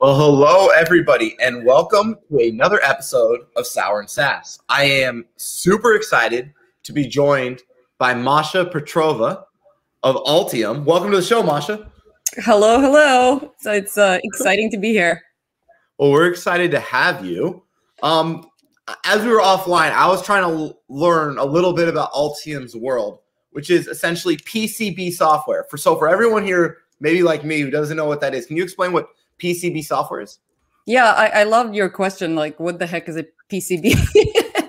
Well, hello, everybody, and welcome to another episode of Sour and Sass. I am super excited to be joined by Masha Petrova of Altium. Welcome to the show, Masha. Hello, hello. So it's uh, exciting to be here. Well, we're excited to have you. Um, as we were offline, I was trying to l- learn a little bit about Altium's world, which is essentially PCB software. For so for everyone here, maybe like me, who doesn't know what that is, can you explain what PCB software is? Yeah, I, I love your question. Like, what the heck is a PCB?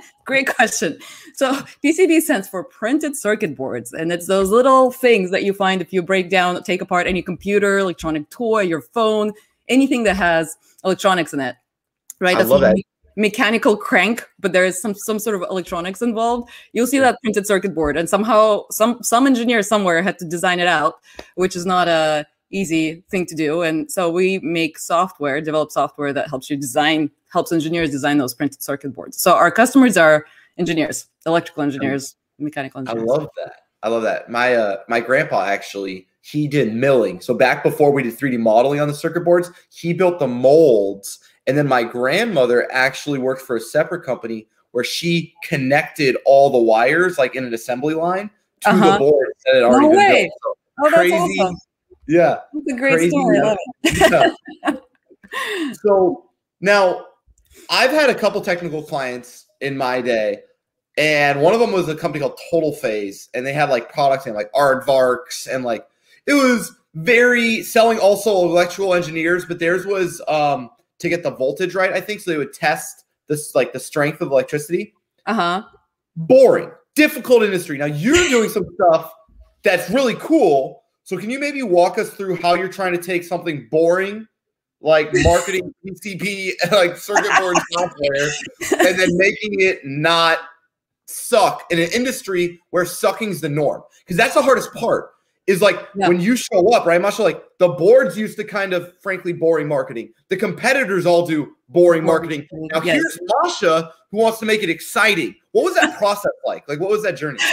Great question. So PCB stands for printed circuit boards, and it's those little things that you find if you break down, take apart any computer, electronic toy, your phone, anything that has electronics in it. Right? I love that. me- mechanical crank, but there is some some sort of electronics involved. You'll see that printed circuit board, and somehow some some engineer somewhere had to design it out, which is not a easy thing to do. And so we make software, develop software that helps you design, helps engineers design those printed circuit boards. So our customers are engineers, electrical engineers, mechanical engineers. I love that. I love that. My uh, my grandpa actually he did milling. So back before we did 3D modeling on the circuit boards, he built the molds. And then my grandmother actually worked for a separate company where she connected all the wires like in an assembly line to the Uh-huh. board that had already No been way. built. So Oh, that's crazy. awesome. Yeah. That's a great Crazy, story. I yeah. love it. So now I've had a couple technical clients in my day, and one of them was a company called Total Phase, and they had like products and like Aardvarks, and like it was very selling also electrical engineers, but theirs was um to get the voltage right, I think. So they would test this like the strength of electricity. Uh-huh. Boring, difficult industry. Now you're doing some stuff that's really cool. So can you maybe walk us through how you're trying to take something boring, like marketing PCB, like circuit board software, and then making it not suck in an industry where sucking's the norm? Because that's the hardest part. Is like Yeah. when you show up, right? Masha, like the boards used to kind of frankly boring marketing. The competitors all do boring marketing. Now Yes. here's Masha who wants to make it exciting. What was that process like? Like what was that journey?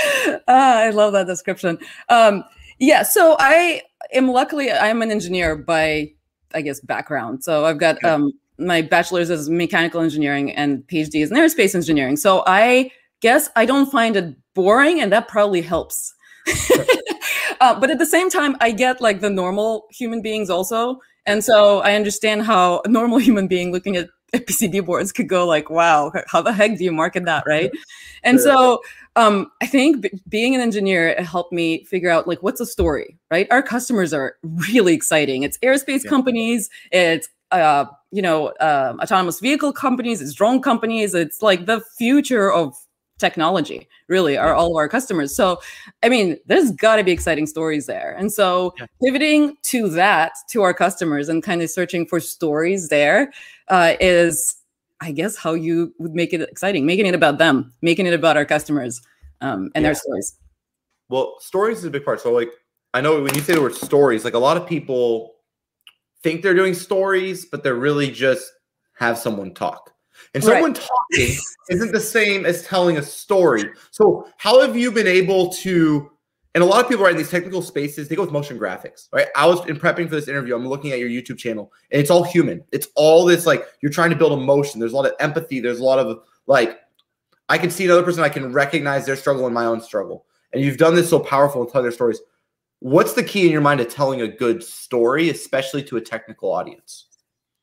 Ah, I love that description. Um, yeah, so I am luckily I'm an engineer by I guess background. So I've got Okay. um, my bachelor's is mechanical engineering and PhD is in aerospace engineering. So I guess I don't find it boring, and that probably helps. uh, but at the same time, I get like the normal human beings also, and so I understand how a normal human being looking at PCB boards could go like, "Wow, how the heck do you market that?" Right? And so um, I think b- being an engineer it helped me figure out like what's a story, right? Our customers are really exciting. It's aerospace Yeah. companies, it's uh, you know, um autonomous vehicle companies, it's drone companies. It's like the future of technology. Really, are all of our customers. So, I mean, there's got to be exciting stories there. And so, Yeah. pivoting to that to our customers and kind of searching for stories there uh, is I guess how you would make it exciting, making it about them, making it about our customers um, and Yeah. their stories. Well, stories is a big part. So, like, I know when you say the word stories, like a lot of people think they're doing stories, but they're really just have someone talk. And Right. someone talking isn't the same as telling a story. So, how have you been able to? And a lot of people are in these technical spaces, they go with motion graphics, right? I was in prepping for this interview. I'm looking at your YouTube channel, and it's all human. It's all this like you're trying to build emotion. There's a lot of empathy. There's a lot of like I can see another person, I can recognize their struggle and my own struggle. And you've done this so powerful and tell their stories. What's the key in your mind to telling a good story, especially to a technical audience?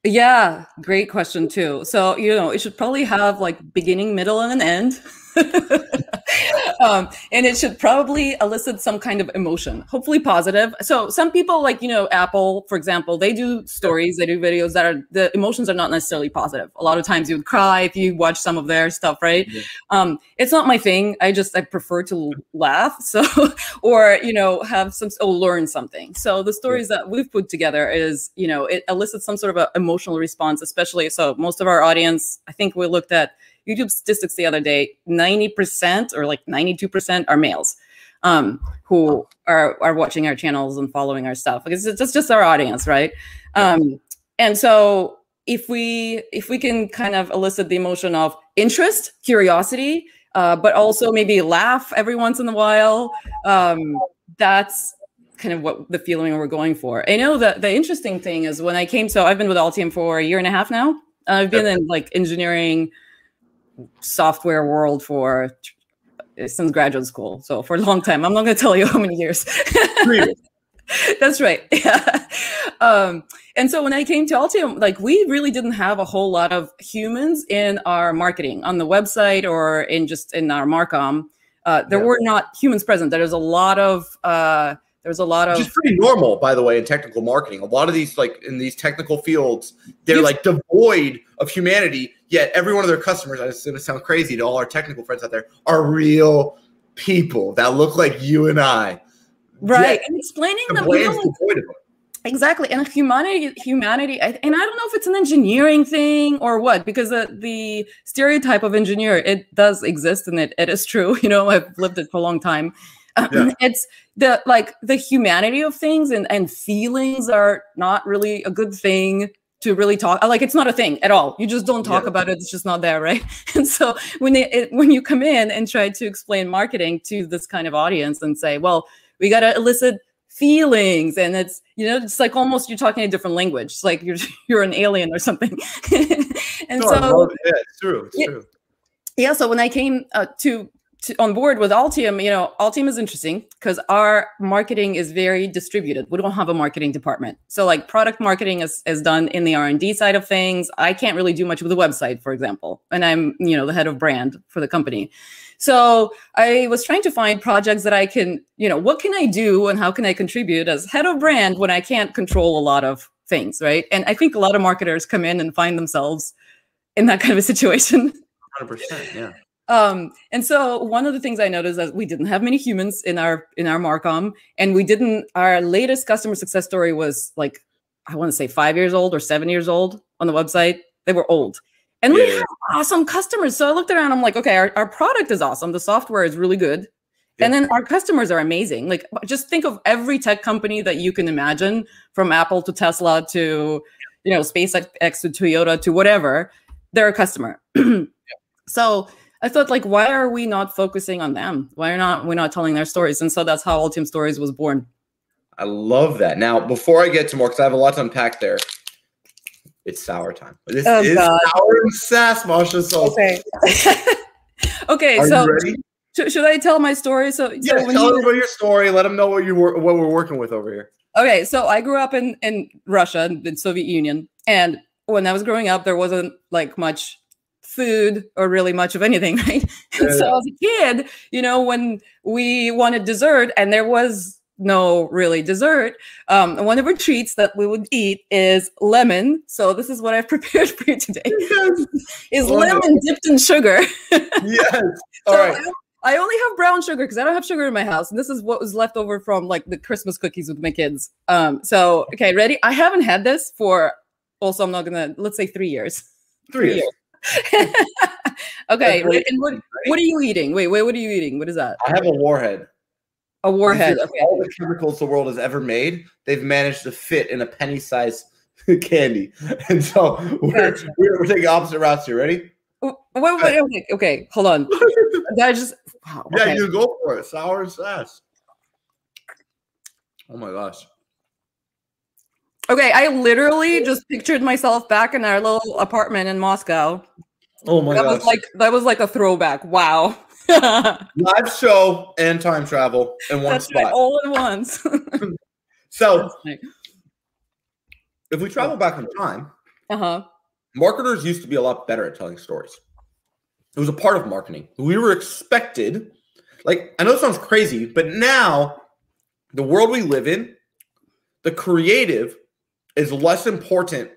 Yeah, great question too. So, you know, it should probably have like beginning, middle, and an end. um, and it should probably elicit some kind of emotion, hopefully positive. So, some people, like, you know, Apple, for example, they do stories, they do videos that are the emotions are not necessarily positive. A lot of times you would cry if you watch some of their stuff, right? Yeah. Um, it's not my thing. I just, I prefer to laugh. So, or, you know, have some, or learn something. So, the stories that we've put together is, you know, it elicits some sort of an emotional response, especially. So, most of our audience, I think we looked at YouTube statistics the other day 90% or like 92% are males um, who are, are watching our channels and following our stuff because it's just, just our audience, right? Um, and so if we if we can kind of elicit the emotion of interest, curiosity, uh, but also maybe laugh every once in a while, um, that's kind of what the feeling we're going for. I know that the interesting thing is when I came, so I've been with Altium for a year and a half now. I've been in like engineering software world for since graduate school. So for a long time. I'm not going to tell you how many years. That's right. Yeah. Um, and so when I came to Altium, like we really didn't have a whole lot of humans in our marketing on the website or in just in our Marcom. Uh, there yeah. were not humans present. There was a lot of uh, there's a lot of which is pretty normal, by the way, in technical marketing. A lot of these, like in these technical fields, they're like devoid of humanity. Yet every one of their customers, it's going to sound crazy to all our technical friends out there, are real people that look like you and I. Right, and explaining the them, devoid of them. Exactly, and humanity, humanity, and I don't know if it's an engineering thing or what, because the, the stereotype of engineer it does exist and it, it is true. You know, I've lived it for a long time yeah. it's the like the humanity of things and and feelings are not really a good thing to really talk like it's not a thing at all. You just don't talk yeah. about it. It's just not there right? And so when they it, when you come in and try to explain marketing to this kind of audience and say well we got to elicit feelings and it's you know it's like almost you're talking a different language. It's like you're you're an alien or something. And no, so yeah it's true. It's yeah, true. Yeah so when i came uh, to on board with Altium, you know, Altium is interesting because our marketing is very distributed. We don't have a marketing department. So like product marketing is, is done in the R&D side of things. I can't really do much with the website, for example. And I'm, you know, the head of brand for the company. So I was trying to find projects that I can, you know, what can I do and how can I contribute as head of brand when I can't control a lot of things, right? And I think a lot of marketers come in and find themselves in that kind of a situation. 100%, yeah. Um, and so one of the things I noticed is we didn't have many humans in our in our Marcom, and we didn't. Our latest customer success story was like I want to say five years old or seven years old on the website. They were old, and yeah. we have awesome customers. So I looked around. I'm like, okay, our, our product is awesome. The software is really good. Yeah. And then our customers are amazing. Like, just think of every tech company that you can imagine, from Apple to Tesla to, you know, SpaceX to Toyota to whatever. They're a customer. yeah. So I thought like, why are we not focusing on them? Why are not we not telling their stories? And so that's how Altium Stories was born. I love that. Now, before I get to more, because I have a lot to unpack there. It's sour time. This oh, is God. sour and sass, Masha. So okay. okay, are so sh- should I tell my story? So yeah, so tell you- everybody your story. Let them know what you were what we're working with over here. Okay, so I grew up in in Russia, in the Soviet Union, and when I was growing up, there wasn't like much food or really much of anything, right? Yeah. so as a kid, you know, when we wanted dessert and there was no really dessert, um, one of our treats that we would eat is lemon. So this is what I've prepared for you today: yes. is oh, lemon dipped in sugar. yes. All so right. I, only have brown sugar because I don't have sugar in my house, and this is what was left over from like the Christmas cookies with my kids. Um, so okay, ready? I haven't had this for also I'm not gonna let's say three years. Three, three years. okay. And what, what are you eating? Wait, wait, what are you eating? What is that? I have a warhead. A warhead. Okay. All the chemicals the world has ever made, they've managed to fit in a penny size candy. And so we're, gotcha. we're, we're, taking opposite routes here. Ready? Wait, wait, okay, okay, hold on. I just wow, okay. Yeah, you go for it. Sour and sass. Oh my gosh. Okay, I literally just pictured myself back in our little apartment in Moscow. Oh my god. that gosh. was like that was like a throwback. Wow. Live show and time travel in one That's spot. Right, all at once. so if we travel back in time, uh-huh. marketers used to be a lot better at telling stories. It was a part of marketing. We were expected, like I know it sounds crazy, but now the world we live in, the creative is less important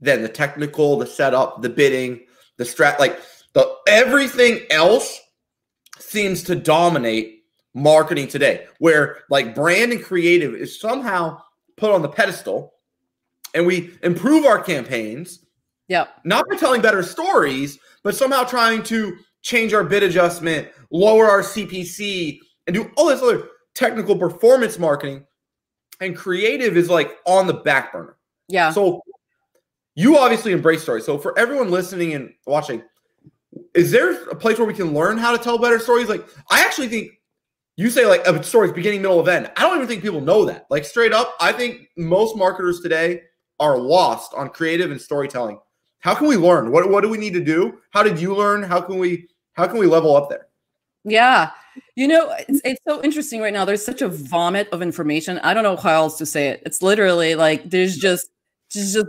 than the technical, the setup, the bidding, the strat. Like the everything else seems to dominate marketing today, where like brand and creative is somehow put on the pedestal, and we improve our campaigns. Yeah, not by telling better stories, but somehow trying to change our bid adjustment, lower our CPC, and do all this other technical performance marketing and creative is like on the back burner. Yeah. So you obviously embrace stories. So for everyone listening and watching, is there a place where we can learn how to tell better stories? Like I actually think you say like a story's beginning, middle, of end. I don't even think people know that. Like straight up, I think most marketers today are lost on creative and storytelling. How can we learn? What what do we need to do? How did you learn? How can we how can we level up there? Yeah. You know, it's, it's so interesting right now. There's such a vomit of information. I don't know how else to say it. It's literally like there's just just, just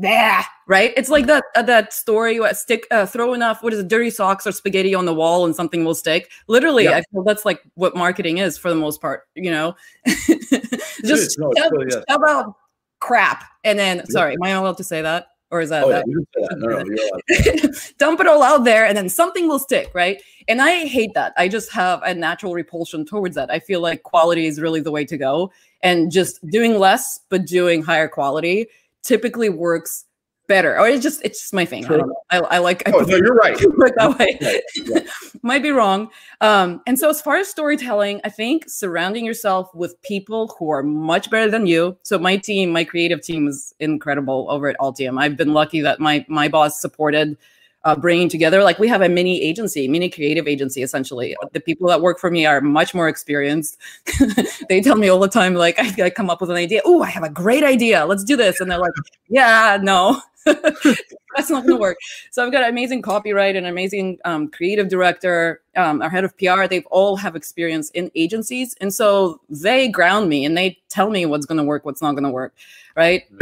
yeah, right? It's like that uh, that story what stick uh, throw enough what is it dirty socks or spaghetti on the wall and something will stick. Literally. I feel that's like what marketing is for the most part, you know. just no, shove, really shove out crap and then sorry, am I allowed to say that? Or is that, oh, that? Yeah, that. No, no, dump it all out there and then something will stick, right? And I hate that. I just have a natural repulsion towards that. I feel like quality is really the way to go. And just doing less, but doing higher quality typically works better. Or it's just it's just my thing. I, I, I, like. Oh, I no, you're right. That way. Yeah. Might be wrong. Um, and so as far as storytelling, I think surrounding yourself with people who are much better than you. So my team, my creative team, is incredible over at Altium. I've been lucky that my my boss supported uh, bringing together. Like we have a mini agency, mini creative agency, essentially. The people that work for me are much more experienced. they tell me all the time, like I, I come up with an idea. Oh, I have a great idea. Let's do this. And they're like, yeah, no. That's not to work. So I've got an amazing copyright and amazing um, creative director, um, our head of PR. They've all have experience in agencies, and so they ground me and they tell me what's to work, what's not to work, right?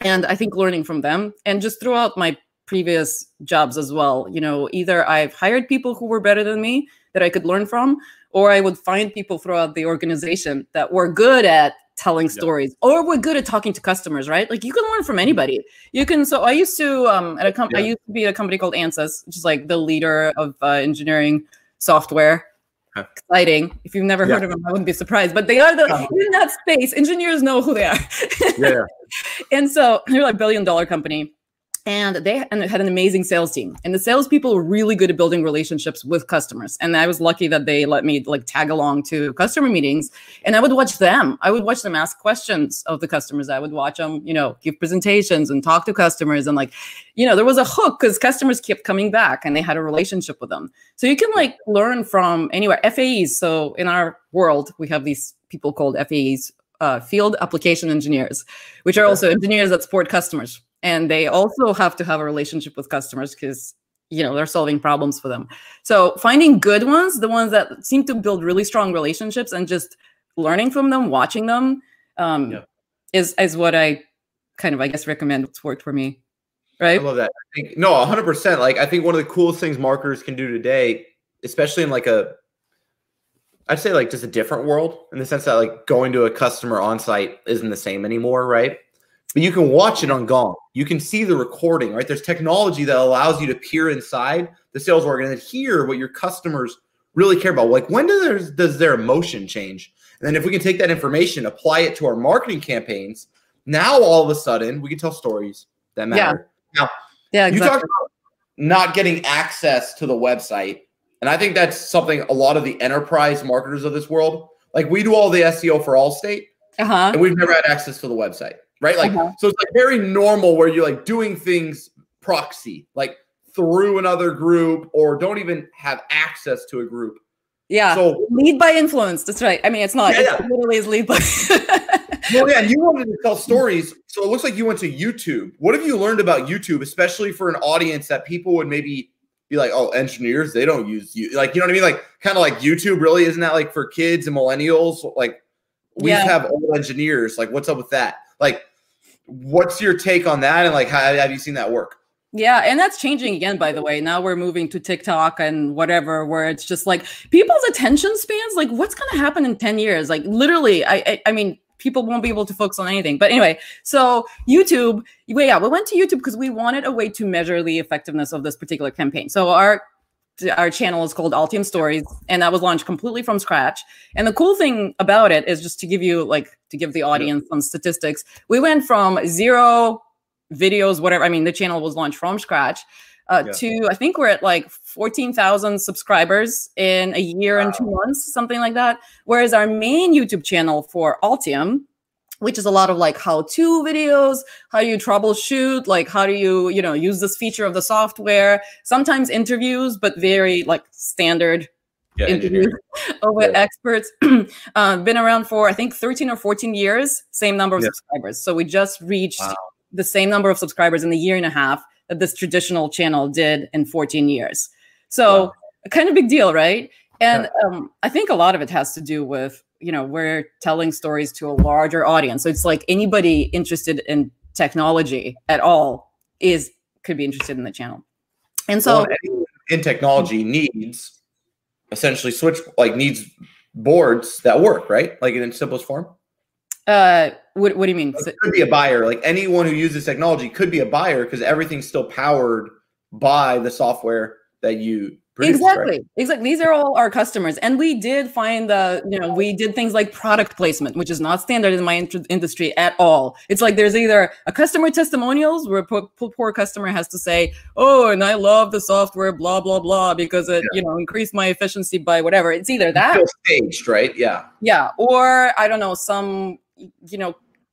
and I think learning from them and just throughout my previous jobs as well. You know, either I've hired people who were better than me that I could learn from, or I would find people throughout the organization that were good at telling stories or we're good at talking to customers right like you can learn from anybody you can so i used to um at a company yeah. i used to be at a company called ansys which is like the leader of uh, engineering software huh. exciting if you've never yeah. heard of them i wouldn't be surprised but they are the uh-huh. in that space engineers know who they are yeah and so they're like billion dollar company and they had an amazing sales team. And the salespeople were really good at building relationships with customers. And i was lucky that they let me like tag along to customer meetings. And i would watch them. I would watch them ask questions of the customers. I would watch them you know give presentations and talk to customers. And like you know there was a hook because customers kept coming back and they had a relationship with them. So you can like learn from anywhere. FAEs. so in our world we have these people called FAEs, uh, field application engineers which are also engineers that support customers and they also have to have a relationship with customers because you know they're solving problems for them. So finding good ones the ones that seem to build really strong relationships and just learning from them watching them um, yeah. is is what i kind of i guess recommend. What's worked for me. Right? i love that. I think no 100% like i think one of the coolest things marketers can do today especially in like a i'd say like just a different world in the sense that like going to a customer on site isn't the same anymore right but you can watch it on Gong. You can see the recording, right? There's technology that allows you to peer inside the sales org and hear what your customers really care about. Like when does their, does their emotion change? And then if we can take that information, apply it to our marketing campaigns, now all of a sudden we can tell stories that matter. Yeah. Now, yeah, exactly. you talked about not getting access to the website. And I think that's something a lot of the enterprise marketers of this world, like we do all the SEO for Allstate, uh-huh. and we've never had access to the website right? Like, uh-huh. so it's like very normal where you're like doing things proxy, like through another group, or don't even have access to a group. Yeah. So lead by influence. That's right. I mean, it's not. Yeah, it's yeah. literally is lead by. well, yeah. You wanted to tell stories, so it looks like you went to YouTube. What have you learned about YouTube, especially for an audience that people would maybe be like, oh, engineers, they don't use you. Like, you know what I mean? Like, kind of like YouTube. Really, isn't that like for kids and millennials? Like, we yeah. have old engineers. Like, what's up with that? Like, what's your take on that? And like, how have you seen that work? Yeah, and that's changing again, by the way. Now we're moving to TikTok and whatever, where it's just like people's attention spans. Like, what's going to happen in ten years? Like, literally, I, I, I mean, people won't be able to focus on anything. But anyway, so YouTube, well, yeah, we went to YouTube because we wanted a way to measure the effectiveness of this particular campaign. So our our channel is called Altium Stories, and that was launched completely from scratch. And the cool thing about it is just to give you like to give the audience some statistics. We went from zero videos, whatever. I mean, the channel was launched from scratch. Uh, yeah. to I think we're at like 14,000 subscribers in a year wow. and two months, something like that. Whereas our main YouTube channel for Altium which is a lot of like how to videos how do you troubleshoot like how do you you know use this feature of the software sometimes interviews but very like standard yeah, interviews Ovid yeah. experts. uh, been around for I think 13 or 14 years. Same number of yeah. subscribers. So we just reached wow. the same number of subscribers in the year and a half that this traditional channel did in 14 years. So wow. kind of big deal, right? And um, I think a lot of it has to do with you know we're telling stories to a larger audience. So it's like anybody interested in technology at all is could be interested in the channel. And so well, in technology needs essentially switch like needs boards that work, right? Like in its simplest form. Uh, what, what do you mean? It could be a buyer. Like anyone who uses technology could be a buyer because everything's still powered by the software that you exactly exactly. These are all our customers and we did find the you know we did things like product placement which is not standard in my in- industry at all. It's like there's either a customer testimonials where a poor, poor customer has to say oh and i love the software blah blah blah because it yeah. you know increased my efficiency by whatever. It's either that staged right? Yeah. Yeah or i don't know some you know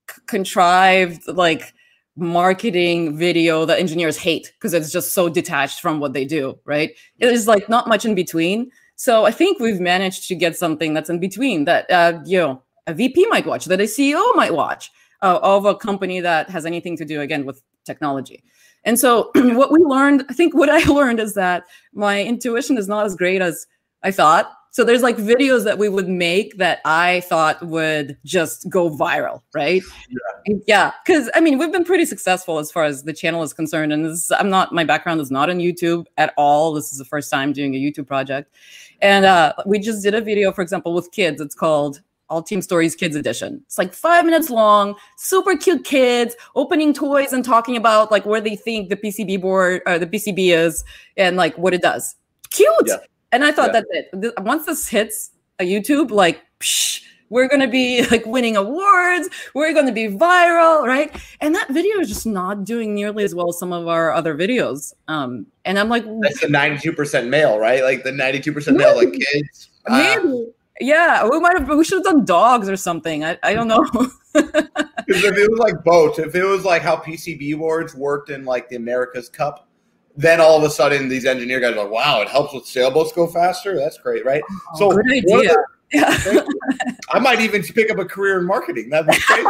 c- contrived like marketing video that engineers hate because it's just so detached from what they do, right? There's like not much in between. So I think we've managed to get something that's in between that uh, you know a VP might watch, that a CEO might watch uh, of a company that has anything to do again with technology. And so what we learned, I think what I learned is that my intuition is not as great as I thought. So there's like videos that we would make that I thought would just go viral, right? Yeah, because yeah, I mean we've been pretty successful as far as the channel is concerned, and this I'm not my background is not on YouTube at all. This is the first time doing a YouTube project, and uh, we just did a video, for example, with kids. It's called Altium Stories Kids Edition. It's like five minutes long, super cute kids opening toys and talking about like where they think the PCB board or the PCB is and like what it does. Cute. Yeah. And I thought yeah. that once this hits a YouTube, like, psh, we're going to be like winning awards. We're going to be viral, right? And that video is just not doing nearly as well as some of our other videos. Um, and I'm like, that's the 92% male, right? Like the 92% male, like kids. Maybe. Uh, yeah, we might have. We should have done dogs or something. I, I don't know. if it was like boats, if it was like how PCB boards worked in like the America's Cup, then all of a sudden these engineer guys are like, wow, it helps with sailboats go faster. That's great, right? Oh, so good idea. The, yeah. I might even pick up a career in marketing. That'd be crazy.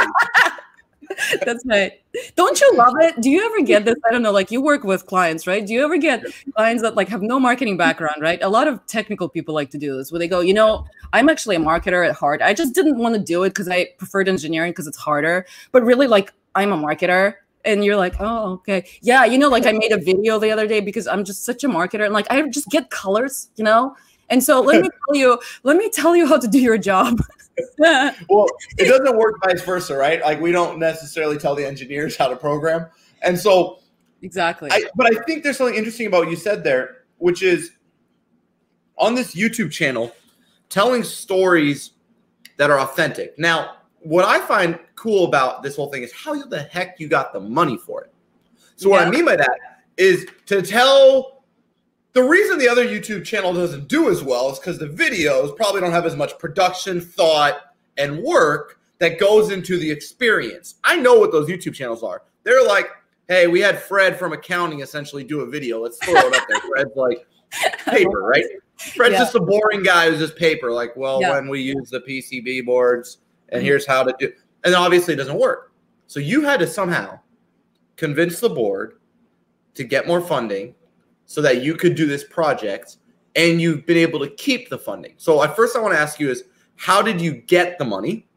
That's right. Don't you love it? Do you ever get this? I don't know, like you work with clients, right? Do you ever get clients that like have no marketing background, right? A lot of technical people like to do this where they go, you know, I'm actually a marketer at heart. I just didn't want to do it because I preferred engineering because it's harder. But really, like I'm a marketer and you're like, oh, okay. Yeah, you know, like I made a video the other day because I'm just such a marketer and like I just get colors, you know? And so let me tell you, let me tell you how to do your job. well, it doesn't work vice versa, right? Like we don't necessarily tell the engineers how to program. And so Exactly. I, but I think there's something interesting about what you said there, which is on this YouTube channel, telling stories that are authentic. Now, what I find cool about this whole thing is how the heck you got the money for it. So yeah. what I mean by that is to tell the reason the other YouTube channel doesn't do as well is because the videos probably don't have as much production, thought, and work that goes into the experience. I know what those YouTube channels are. They're like, hey, we had Fred from accounting essentially do a video. Let's throw it up there. Fred's like paper, right? Fred's yeah. just a boring guy who's just paper. Like, well, yeah. when we use the PCB boards, and mm-hmm. here's how to do and obviously it doesn't work. So you had to somehow convince the board to get more funding so that you could do this project and you've been able to keep the funding. So at first i want to ask you is how did you get the money?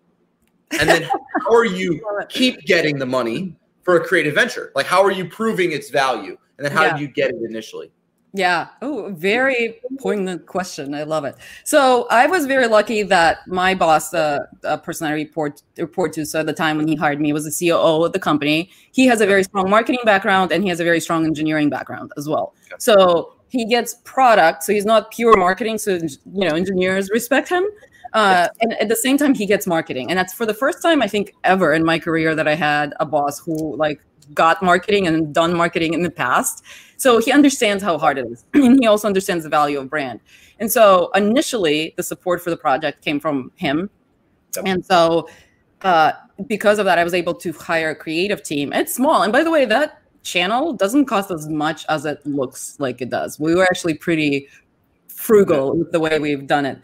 And then how are you keep getting the money for a creative venture? Like how are you proving its value? And then how yeah. did you get it initially yeah. Oh, very poignant question. I love it. So I was very lucky that my boss, the uh, person I report report to, so at the time when he hired me, was the COO of the company. He has a very strong marketing background and he has a very strong engineering background as well. So he gets product. So he's not pure marketing. So you know, engineers respect him. Uh, and at the same time, he gets marketing, and that's for the first time I think ever in my career that I had a boss who like got marketing and done marketing in the past. So he understands how hard it is. and he also understands the value of brand. And so initially, the support for the project came from him. Yep. And so uh, because of that, I was able to hire a creative team. It's small. And by the way, that channel doesn't cost as much as it looks like it does. We were actually pretty frugal with the way we've done it.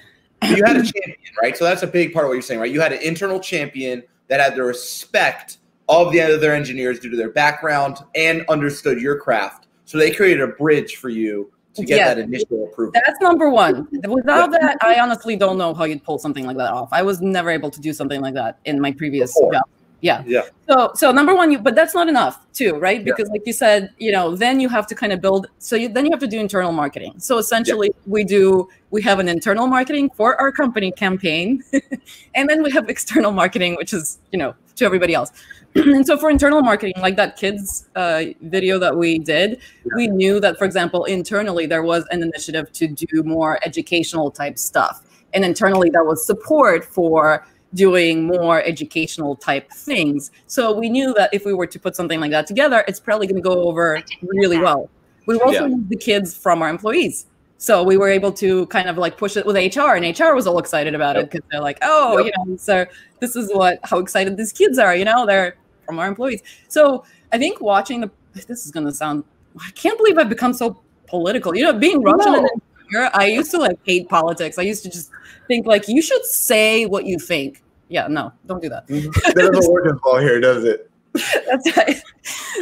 you had a champion, right? So that's a big part of what you're saying, right? You had an internal champion that had the respect of the other engineers due to their background and understood your craft. So they created a bridge for you to get that initial approval. That's number one. Without yeah. that, I honestly don't know how you'd pull something like that off. I was never able to do something like that in my previous Before. job. Yeah. Yeah. So so number one, you but that's not enough too, right? Because yeah. like you said, you know, then you have to kind of build. So you, then you have to do internal marketing. So essentially, yeah. we do we have an internal marketing for our company campaign, and then we have external marketing, which is you know to everybody else. and so for internal marketing, like that kids uh, video that we did, we knew that, for example, internally there was an initiative to do more educational type stuff, and internally there was support for doing more educational type things. So we knew that if we were to put something like that together, it's probably going to go over really well. We also yeah. the kids from our employees. So we were able to kind of like push it with HR, and HR was all excited about yep. it because they're like, "Oh, yep. you know, so this is what how excited these kids are." You know, they're from our employees. So I think watching the this is going to sound. I can't believe I've become so political. You know, being Russian no. I used to like hate politics. I used to just think like you should say what you think yeah, no, don't do that. Mm-hmm. that doesn't work as well here, does it? That's right.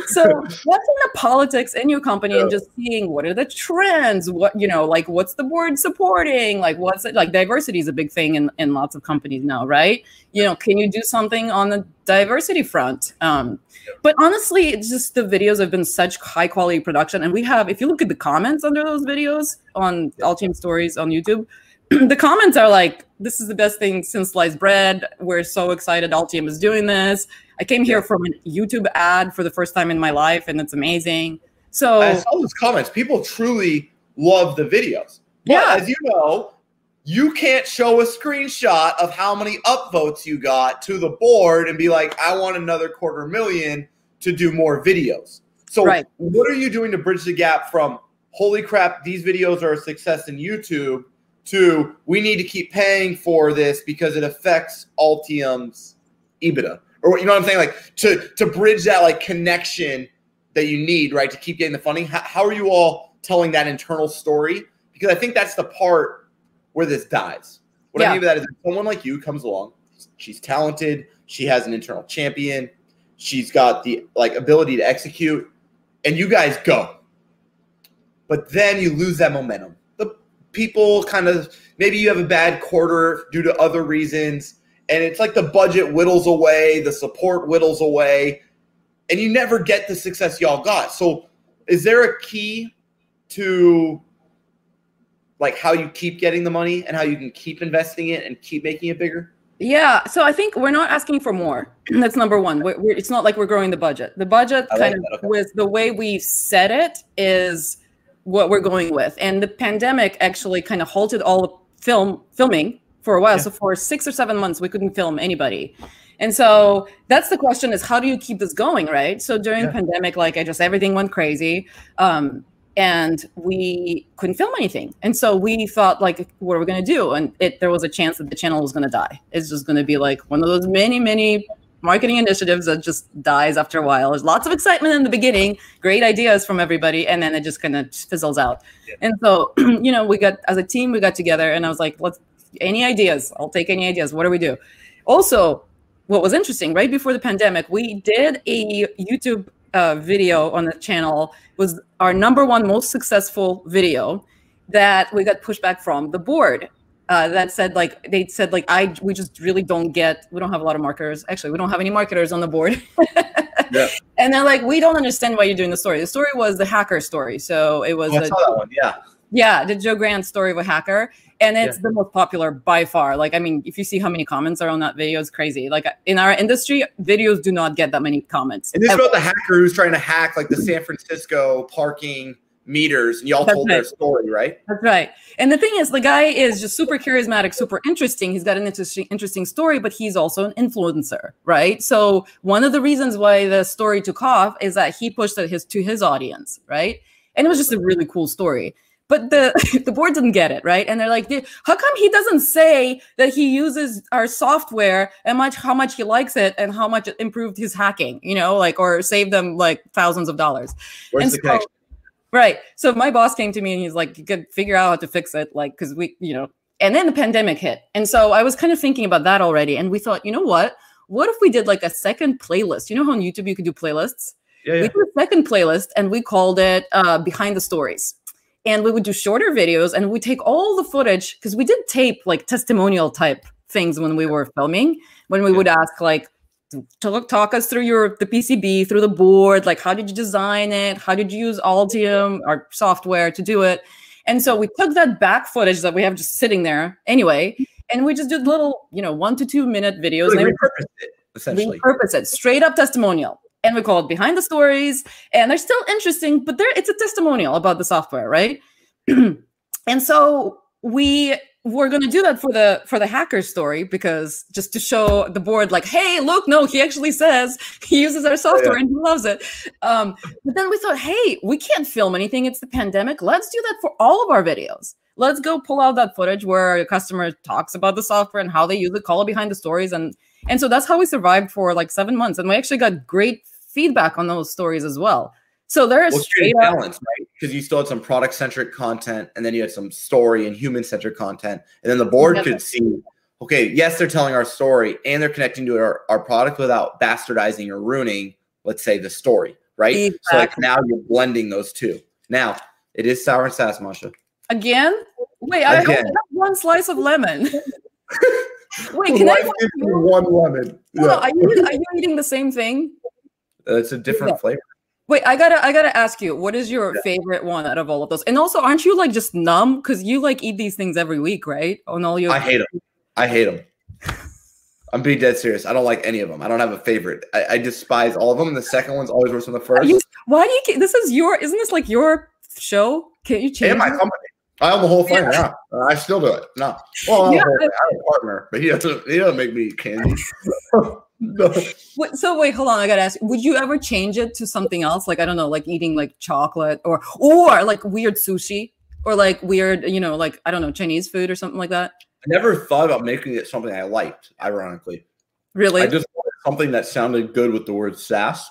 So watching the politics in your company yeah. and just seeing what are the trends, what you know, like what's the board supporting, like what's it like diversity is a big thing in, in lots of companies now, right? You know, can you do something on the diversity front? Um, but honestly, it's just the videos have been such high quality production. And we have, if you look at the comments under those videos on Altium Stories on YouTube, the comments are like, this is the best thing since sliced bread. We're so excited Altium is doing this. I came here from a YouTube ad for the first time in my life, and it's amazing. So I saw those comments. People truly love the videos. But yeah. as you know, you can't show a screenshot of how many upvotes you got to the board and be like, I want another quarter million to do more videos. So right. what are you doing to bridge the gap from holy crap, these videos are a success in YouTube to we need to keep paying for this because it affects Altium's EBITDA. Or you know what I'm saying? Like to to bridge that like connection that you need, right, to keep getting the funding. How, how are you all telling that internal story? Because I think that's the part where this dies. What yeah. I mean by that is someone like you comes along, she's talented, she has an internal champion, she's got the like ability to execute, and you guys go. But then you lose that momentum The people kind of maybe you have a bad quarter due to other reasons and it's like the budget whittles away the support whittles away and you never get the success y'all got. So is there a key to like how you keep getting the money and how you can keep investing it and keep making it bigger? Yeah so i think we're not asking for more. That's number one. We're, we're, it's not like we're growing the budget. The budget kind of okay. with the way we set it is what we're going with. And the pandemic actually kind of halted all film filming for a while. Yeah. So for six or seven months, we couldn't film anybody. And so that's the question: is how do you keep this going, right? So during yeah. pandemic, like I just everything went crazy. Um, and we couldn't film anything. And so we thought, like, what are we going to do? And it, there was a chance that the channel was going to die. It's just going to be like one of those many, many marketing initiatives that just dies after a while. There's lots of excitement in the beginning, great ideas from everybody, and then it just kind of fizzles out. Yeah. And so, you know, we got as a team, we got together, and I was like, let's any ideas? I'll take any ideas. What do we do? Also, what was interesting, right before the pandemic, we did a YouTube uh, video on the channel. was our number one most successful video that we got pushback from the board uh, that said like they said like I we just really don't get we don't have a lot of marketers actually we don't have any marketers on the board yeah. and they're like we don't understand why you're doing the story the story was the hacker story so it was oh, that one. yeah yeah the Joe Grand story of a hacker and it's yeah. the most popular by far like I mean if you see how many comments are on that video it's crazy like in our industry videos do not get that many comments and this is about the hacker who's trying to hack like the San Francisco parking meters and y'all That's told right. their story, right? That's right. And the thing is, the guy is just super charismatic, super interesting. He's got an interesting, interesting story, but he's also an influencer, right? So one of the reasons why the story took off is that he pushed it his to his audience, right? And it was just a really cool story. But the the board didn't get it, right? And they're like, how come he doesn't say that he uses our software and much how much he likes it and how much it improved his hacking, you know, like or saved them like thousands of dollars. Where's and the so, connection? Right. So my boss came to me and he's like, you could figure out how to fix it. Like, cause we, you know, And then the pandemic hit. And so I was kind of thinking about that already. And we thought, you know what? What if we did like a second playlist? You know how on YouTube you could do playlists? Yeah, We did a second playlist and we called it uh, Behind the Stories. And we would do shorter videos and we take all the footage because we did tape like testimonial type things when we were filming. When we Yeah. would ask like, talk, talk us through your the PCB, through the board, like how did you design it? How did you use Altium, our software, to do it? And so we took that back footage that we have just sitting there anyway, and we just did little, you know, one to two minute videos. Really and they it, essentially. repurpose it straight up testimonial and we call it behind the stories and they're still interesting but they're it's a testimonial about the software right? And so we were going to do that for the for the hacker story because just to show the board like hey look no he actually says he uses our software and he loves it. Um, but then we thought hey we can't film anything it's the pandemic let's do that for all of our videos. Let's go pull out that footage where a customer talks about the software and how they use it call it behind the stories and and so that's how we survived for like seven months. And we actually got great feedback on those stories as well. So there is Well, straight straight up, balance, right? Because you still had some product centric content, and then you had some story and human centric content, and then the board Yeah. could see, okay, yes, they're telling our story, and they're connecting to our, our product without bastardizing or ruining, let's say, the story, right? So like now you're blending those two. Now it is sour and sass, Masha. again. Wait, I Again. have one slice of lemon. Wait, can I? Life you one lemon. Yeah. are, you, are you eating the same thing? It's a different Yeah. flavor. Wait, I gotta, I gotta ask you, what is your Yeah. favorite one out of all of those? And also, aren't you like just numb because you like eat these things every week, right? On all your, I hate them. I hate them. I'm being dead serious. I don't like any of them. I don't have a favorite. I, I despise all of them. The second one's always worse than the first. you, why do you? This is your, isn't this like your show? Can't you change? My company. I own the whole thing. Yeah, Uh, I still do it. No, well, I, Yeah. I have a partner, but he doesn't. He doesn't make me candy. No. Wait, so wait, hold on. I gotta ask. Would you ever change it to something else? Like I don't know, like eating like chocolate or or like weird sushi or like weird, you know, like I don't know, Chinese food or something like that. I never thought about making it something I liked. Ironically, Really? I just wanted something that sounded good with the word sass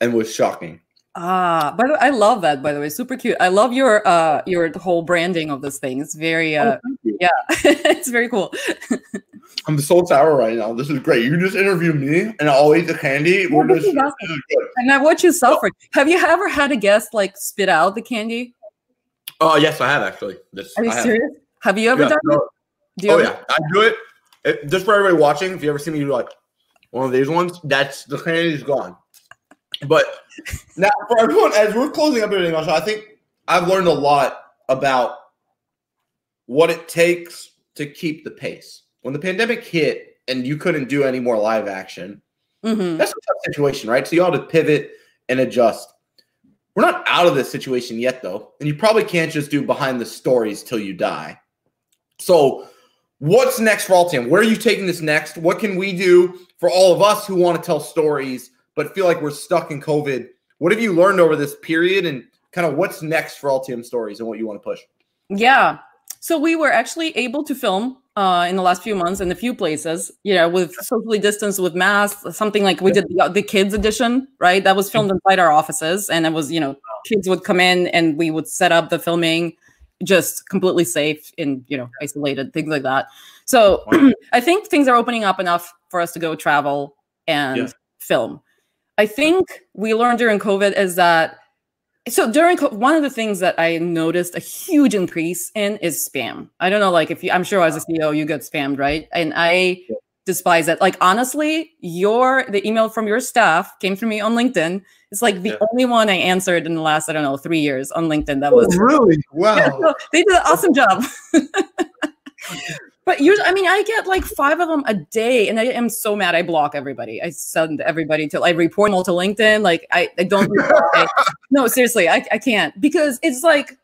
and was shocking. Ah, by the way, I love that. By the way, super cute. I love your uh your whole branding of this thing. It's very Oh, uh thank you. yeah, it's very cool. I'm so sour right now. This is great. You just interview me, and I'll eat the candy. We're just awesome. this good. And I watch you suffer. Have you ever had a guest like spit out the candy? Oh yes, I have actually. This Are you I have. serious? Have you ever Yeah, done no, it? Do you oh ever- yeah, I do it. it. Just for everybody watching, if you ever see me do like one of these ones, that's the candy's gone. But now for everyone, as we're closing up everything, I think I've learned a lot about what it takes to keep the pace. When the pandemic hit and you couldn't do any more live action, Mhm. that's a tough situation, right? So you all have to pivot and adjust. We're not out of this situation yet, though, and you probably can't just do behind the stories till you die. So, what's next for Altium? Where are you taking this next? What can we do for all of us who want to tell stories but feel like we're stuck in COVID? What have you learned over this period, and kind of what's next for Altium stories and what you want to push? Yeah. So we were actually able to film uh, in the last few months in a few places, you know, with socially distanced, with masks, something like we did the, the kids edition, right? That was filmed inside our offices. And it was, you know, kids would come in and we would set up the filming just completely safe and, you know, isolated, things like that. So I think things are opening up enough for us to go travel and Yeah. film. I think we learned during COVID is that so during co- one of the things that I noticed a huge increase in is spam. I don't know, like if you, I'm sure as a CEO you get spammed, right? And I despise it. Like honestly, your the email from your staff came through me on LinkedIn. It's like the Yeah. only one I answered in the last I don't know three years on LinkedIn. That oh, was really? Wow. yeah, no, they did an awesome job. but usually, I mean, I get like five of them a day, and I am so mad. I block everybody. I send everybody to. I report them all to LinkedIn. Like I, I don't. no, seriously, I, I can't because it's like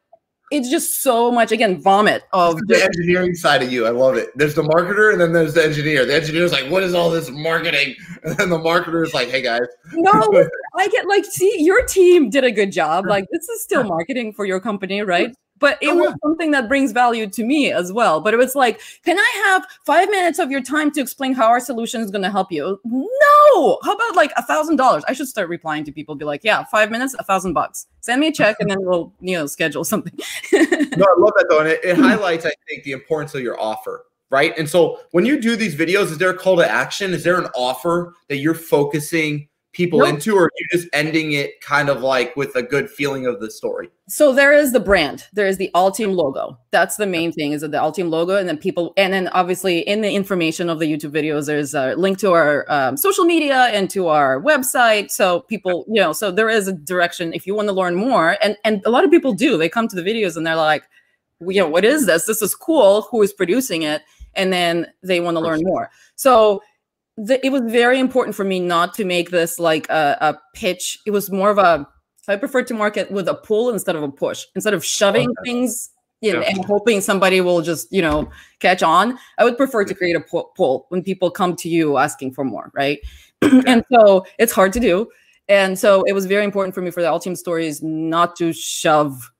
it's just so much again vomit of the engineering side of you. I love it. There's the marketer and then there's the engineer. The engineer's like, what is all this marketing? And then the marketer is like, hey guys. no. I get like, see, your team did a good job. Like this is still marketing for your company, right? But it oh, was yeah. something that brings value to me as well. But it was like, can I have five minutes of your time to explain how our solution is going to help you? No. How about like a thousand dollars? I should start replying to people, be like, yeah, five minutes, a thousand bucks. Send me a check, and then we'll you know schedule something. no, I love that though, and it, it highlights, I think, the importance of your offer right? And so when you do these videos, is there a call to action? Is there an offer that you're focusing people nope. into, or are you just ending it kind of like with a good feeling of the story? So there is the brand. There is the Altium logo. That's the main thing is that the Altium logo, and then people, and then obviously in the information of the YouTube videos, there's a link to our um, social media and to our website. So people, you know, so there is a direction if you want to learn more, and and a lot of people do. They come to the videos and they're like, you know, what is this? This is cool. Who is producing it? and then they want to learn more. So the, it was very important for me not to make this like a, a pitch. It was more of a I prefer to market with a pull instead of a push. Instead of shoving okay. things you know, yeah. and hoping somebody will just you know catch on, I would prefer to create a pull when people come to you asking for more, right? And so it's hard to do. And so it was very important for me for the Altium stories not to shove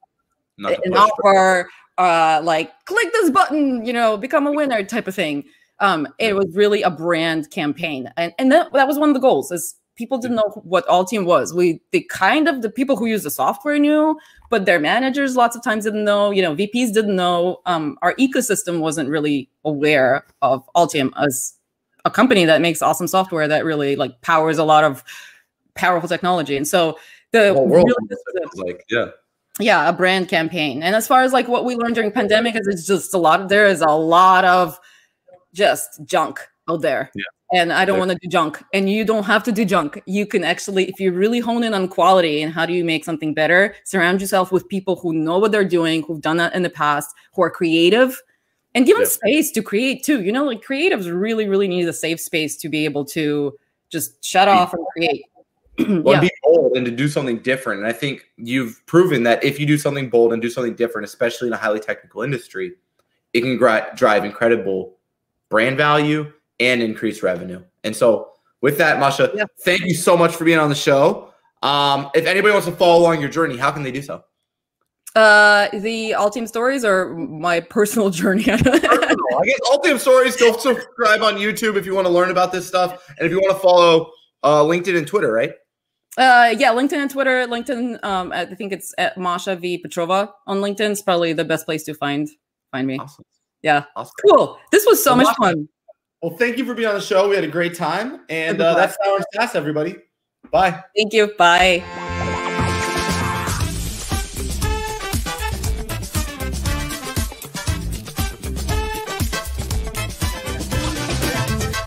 not an offer uh, like click this button, you know, become a winner type of thing. Um, it was really a brand campaign, and and that, that was one of the goals. Is people didn't know what Altium was. We the kind of the people who use the software knew, but their managers lots of times didn't know. You know, VPs didn't know. Um, our ecosystem wasn't really aware of Altium as a company that makes awesome software that really like powers a lot of powerful technology. And so the, the world really, like yeah yeah a brand campaign and as far as like what we learned during pandemic is it's just a lot of there is a lot of just junk out there. Yeah. and i don't want to do junk. And you don't have to do junk. You can actually if you really hone in on quality and how do you make something better surround yourself with people who know what they're doing who've done that in the past who are creative and give them space to create too. You know like creatives really really need a safe space to be able to just shut off and create. Well, yeah. be bold and to do something different. And I think you've proven that if you do something bold and do something different, especially in a highly technical industry, it can drive incredible brand value and increase revenue. And so, with that, Masha, yeah. thank you so much for being on the show. Um, if anybody wants to follow along your journey, how can they do so? Uh, the Altium stories or my personal journey. personal. I guess Altium stories. Go subscribe on YouTube if you want to learn about this stuff, and if you want to follow uh, LinkedIn and Twitter, right? Uh, yeah, LinkedIn and Twitter. LinkedIn, um, I think it's at Masha V Petrova on LinkedIn. It's probably the best place to find find me. Awesome. Yeah, awesome. cool. This was so well, much fun. Well, thank you for being on the show. We had a great time, and uh, that's our SaaS, everybody. Bye. Thank you. Bye.